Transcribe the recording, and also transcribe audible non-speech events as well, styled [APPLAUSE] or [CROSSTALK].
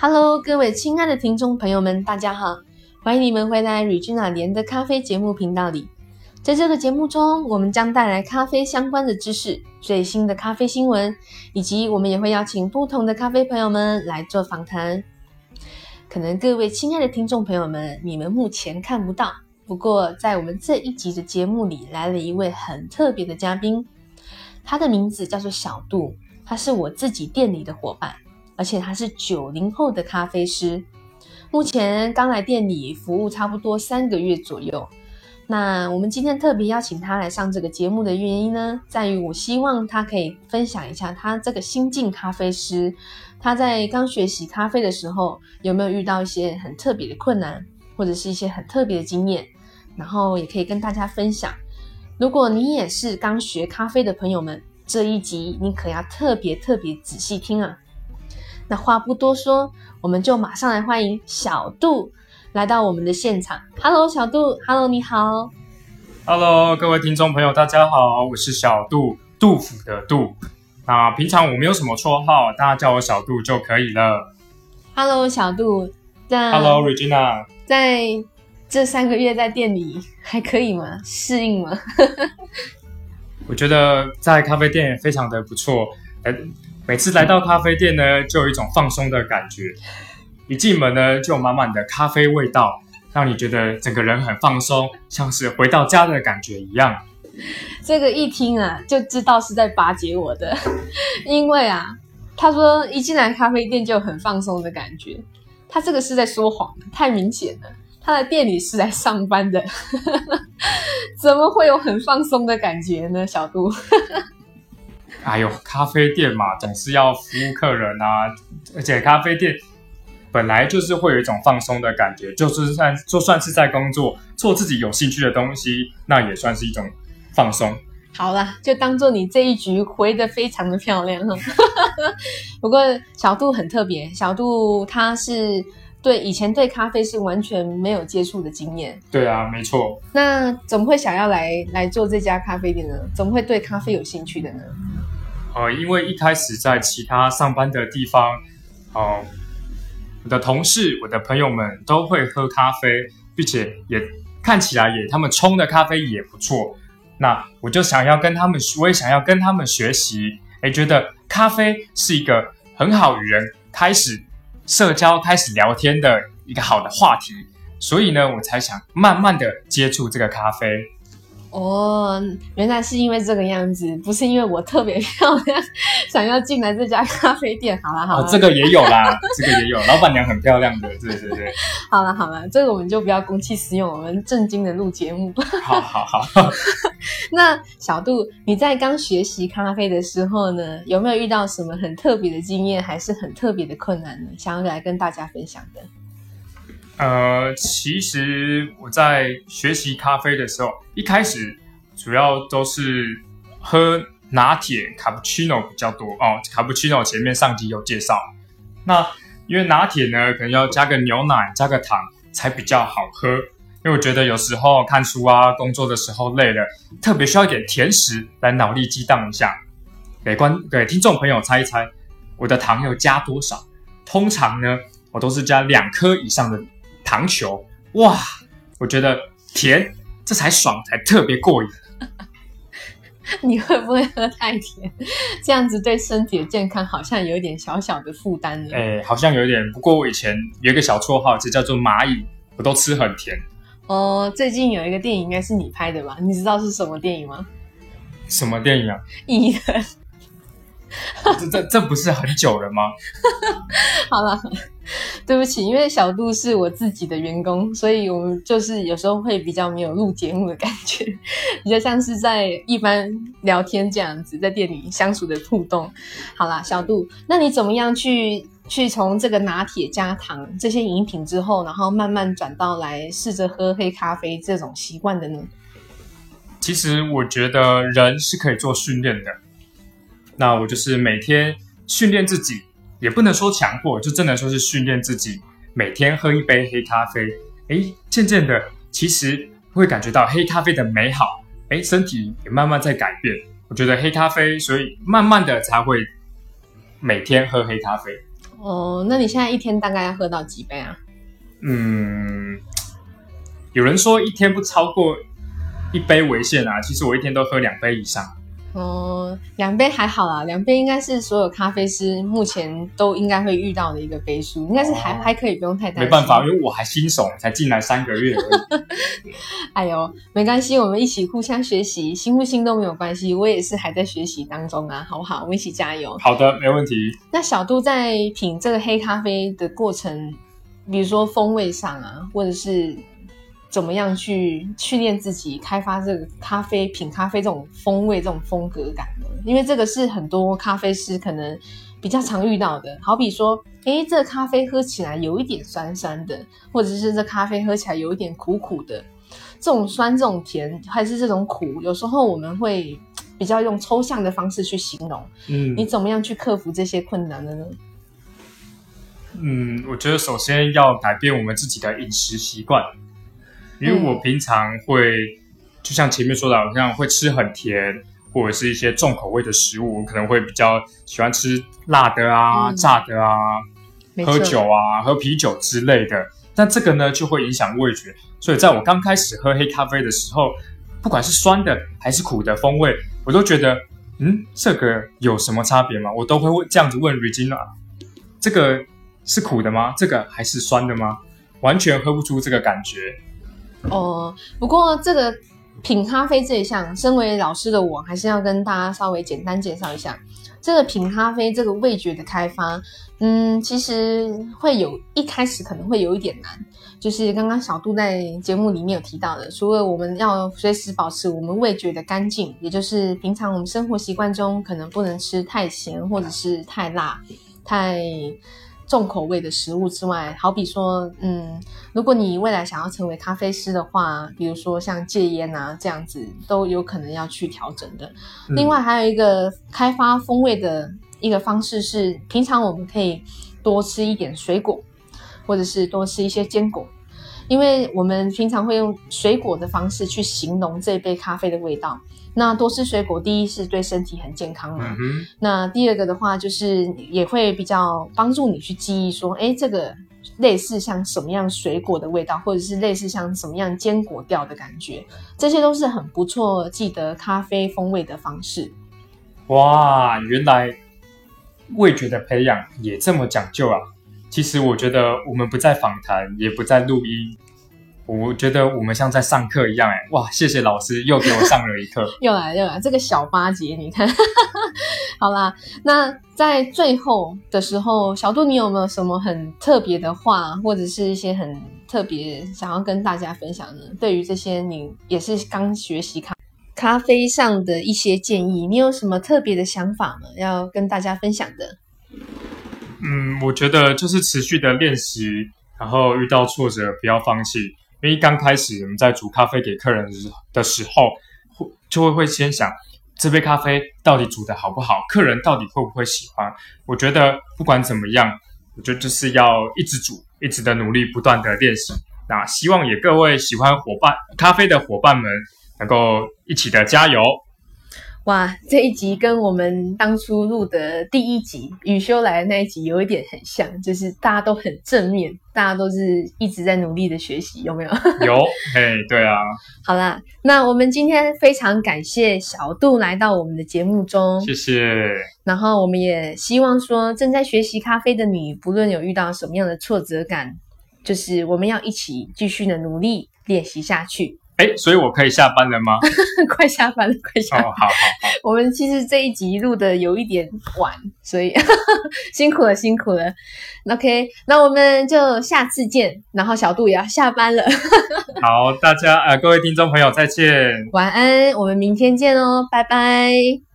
Hello，各位亲爱的听众朋友们，大家好，欢迎你们回来 Regina 连的咖啡节目频道里。在这个节目中，我们将带来咖啡相关的知识、最新的咖啡新闻，以及我们也会邀请不同的咖啡朋友们来做访谈。可能各位亲爱的听众朋友们，你们目前看不到，不过在我们这一集的节目里来了一位很特别的嘉宾，他的名字叫做小杜，他是我自己店里的伙伴，而且他是九零后的咖啡师，目前刚来店里服务差不多三个月左右。那我们今天特别邀请他来上这个节目的原因呢，在于我希望他可以分享一下他这个新晋咖啡师，他在刚学习咖啡的时候有没有遇到一些很特别的困难，或者是一些很特别的经验，然后也可以跟大家分享。如果你也是刚学咖啡的朋友们，这一集你可要特别特别仔细听啊。那话不多说，我们就马上来欢迎小杜。来到我们的现场，Hello，小杜，Hello，你好，Hello，各位听众朋友，大家好，我是小杜，杜甫的杜。那平常我没有什么绰号，大家叫我小杜就可以了。Hello，小杜，在 Hello，Regina，在这三个月在店里还可以吗？适应吗？[LAUGHS] 我觉得在咖啡店非常的不错，呃，每次来到咖啡店呢，就有一种放松的感觉。一进门呢，就满满的咖啡味道，让你觉得整个人很放松，像是回到家的感觉一样。这个一听啊，就知道是在巴结我的，[LAUGHS] 因为啊，他说一进来咖啡店就很放松的感觉，他这个是在说谎，太明显了。他的店里是来上班的，[LAUGHS] 怎么会有很放松的感觉呢？小杜，哎呦，咖啡店嘛，总是要服务客人啊，而且咖啡店。本来就是会有一种放松的感觉，就是算就算是在工作，做自己有兴趣的东西，那也算是一种放松。好了，就当做你这一局回的非常的漂亮哈。[LAUGHS] 不过小杜很特别，小杜他是对以前对咖啡是完全没有接触的经验。对啊，没错。那怎么会想要来来做这家咖啡店呢？怎么会对咖啡有兴趣的呢？呃，因为一开始在其他上班的地方，哦。我的同事、我的朋友们都会喝咖啡，并且也看起来也他们冲的咖啡也不错。那我就想要跟他们，我也想要跟他们学习。哎，觉得咖啡是一个很好与人开始社交、开始聊天的一个好的话题，所以呢，我才想慢慢的接触这个咖啡。哦，原来是因为这个样子，不是因为我特别漂亮，想要进来这家咖啡店。好了好了，这个也有啦，[LAUGHS] 这个也有，老板娘很漂亮的，对对对。好了好了，这个我们就不要公器私用，我们正经的录节目。好好好。[LAUGHS] 那小杜，你在刚学习咖啡的时候呢，有没有遇到什么很特别的经验，还是很特别的困难呢？想要来跟大家分享的？呃，其实我在学习咖啡的时候，一开始主要都是喝拿铁、卡布奇诺比较多哦。卡布奇诺前面上集有介绍，那因为拿铁呢，可能要加个牛奶、加个糖才比较好喝。因为我觉得有时候看书啊、工作的时候累了，特别需要一点甜食来脑力激荡一下。给观给听众朋友猜一猜，我的糖要加多少？通常呢，我都是加两颗以上的。糖球哇，我觉得甜，这才爽，才特别过瘾。[LAUGHS] 你会不会喝太甜？这样子对身体的健康好像有一点小小的负担呢。哎，好像有点。不过我以前有一个小绰号，就叫做蚂蚁，我都吃很甜。哦，最近有一个电影应该是你拍的吧？你知道是什么电影吗？什么电影啊？蚁人。这这这不是很久了吗？[LAUGHS] 好了，对不起，因为小杜是我自己的员工，所以我们就是有时候会比较没有录节目的感觉，比较像是在一般聊天这样子，在店里相处的互动。好啦，小杜，那你怎么样去去从这个拿铁加糖这些饮品之后，然后慢慢转到来试着喝黑咖啡这种习惯的呢？其实我觉得人是可以做训练的。那我就是每天训练自己，也不能说强迫，就真的说是训练自己，每天喝一杯黑咖啡。哎，渐渐的，其实会感觉到黑咖啡的美好。哎，身体也慢慢在改变。我觉得黑咖啡，所以慢慢的才会每天喝黑咖啡。哦，那你现在一天大概要喝到几杯啊？嗯，有人说一天不超过一杯为限啊，其实我一天都喝两杯以上。哦，两杯还好啦，两杯应该是所有咖啡师目前都应该会遇到的一个杯数，应该是还、哦还可以，不用太担心。没办法，因为我还新手，才进来三个月而已。[LAUGHS] 哎呦，没关系，我们一起互相学习，新不新都没有关系。我也是还在学习当中啊，好不好？我们一起加油。好的，没问题。那小杜在品这个黑咖啡的过程，比如说风味上啊，或者是怎么样去训练自己开发这个咖啡品咖啡这种风味、这种风格感呢？因为这个是很多咖啡师可能比较常遇到的。好比说，诶，这个咖啡喝起来有一点酸酸的，或者是这咖啡喝起来有一点苦苦的。这种酸、这种甜，还是这种苦，有时候我们会比较用抽象的方式去形容。嗯你怎么样去克服这些困难的呢？嗯，我觉得首先要改变我们自己的饮食习惯，因为我平常会，就像前面说的，好像会吃很甜，或者是一些重口味的食物，我可能会比较喜欢吃辣的啊、嗯炸的啊、喝酒啊、喝啤酒之类的。但这个呢，就会影响味觉。所以在我刚开始喝黑咖啡的时候，不管是酸的还是苦的风味，我都觉得，嗯，这个有什么差别吗？我都会问这样子问 Regina，这个是苦的吗？这个还是酸的吗？完全喝不出这个感觉。哦，不过这个品咖啡这一项，身为老师的我，还是要跟大家稍微简单介绍一下这个品咖啡这个味觉的开发。嗯，其实会有一开始可能会有一点难，就是刚刚小杜在节目里面有提到的，除了我们要随时保持我们味觉的干净，也就是平常我们生活习惯中可能不能吃太咸或者是太辣、太重口味的食物之外，好比说，嗯，如果你未来想要成为咖啡师的话，比如说像戒烟啊这样子，都有可能要去调整的。嗯另外还有一个开发风味的一个方式是，平常我们可以多吃一点水果，或者是多吃一些坚果，因为我们平常会用水果的方式去形容这杯咖啡的味道。那多吃水果，第一是对身体很健康嘛，嗯，那第二个的话，就是也会比较帮助你去记忆说，哎，这个类似像什么样水果的味道，或者是类似像什么样坚果调的感觉，这些都是很不错记得咖啡风味的方式。哇，原来味觉的培养也这么讲究啊！其实我觉得我们不在访谈，也不在录音，我觉得我们像在上课一样，哎，哇，谢谢老师又给我上了一课。[LAUGHS] 又来又来，这个小八节，你看，好啦，那在最后的时候，小杜，你有没有什么很特别的话，或者是一些很特别想要跟大家分享呢？对于这些你也是刚学习咖咖啡上的一些建议，你有什么特别的想法吗？要跟大家分享的？嗯，我觉得就是持续的练习，然后遇到挫折不要放弃，因为刚开始我们在煮咖啡给客人的时候，会就会会先想这杯咖啡到底煮的好不好，客人到底会不会喜欢。我觉得不管怎么样，我觉得就是要一直煮，一直的努力，不断的练习。那希望也各位喜欢伙伴咖啡的伙伴们能够一起的加油。哇，这一集跟我们当初录的第一集雨修来的那一集有一点很像，就是大家都很正面，大家都是一直在努力的学习，有没有？[LAUGHS] 有，嘿，对啊，好啦，那我们今天非常感谢小杜来到我们的节目中，谢谢。然后我们也希望说，正在学习咖啡的你，不论有遇到什么样的挫折感，就是我们要一起继续的努力练习下去。哎，所以我可以下班了吗？[LAUGHS] 快下班了，快下哦，班了。好好好，我们其实这一集录的有一点晚，所以 [LAUGHS] 辛苦了，辛苦了。OK，那我们就下次见。然后小杜也要下班了，[LAUGHS] 好，大家呃，各位听众朋友再见。晚安，我们明天见哦，拜拜。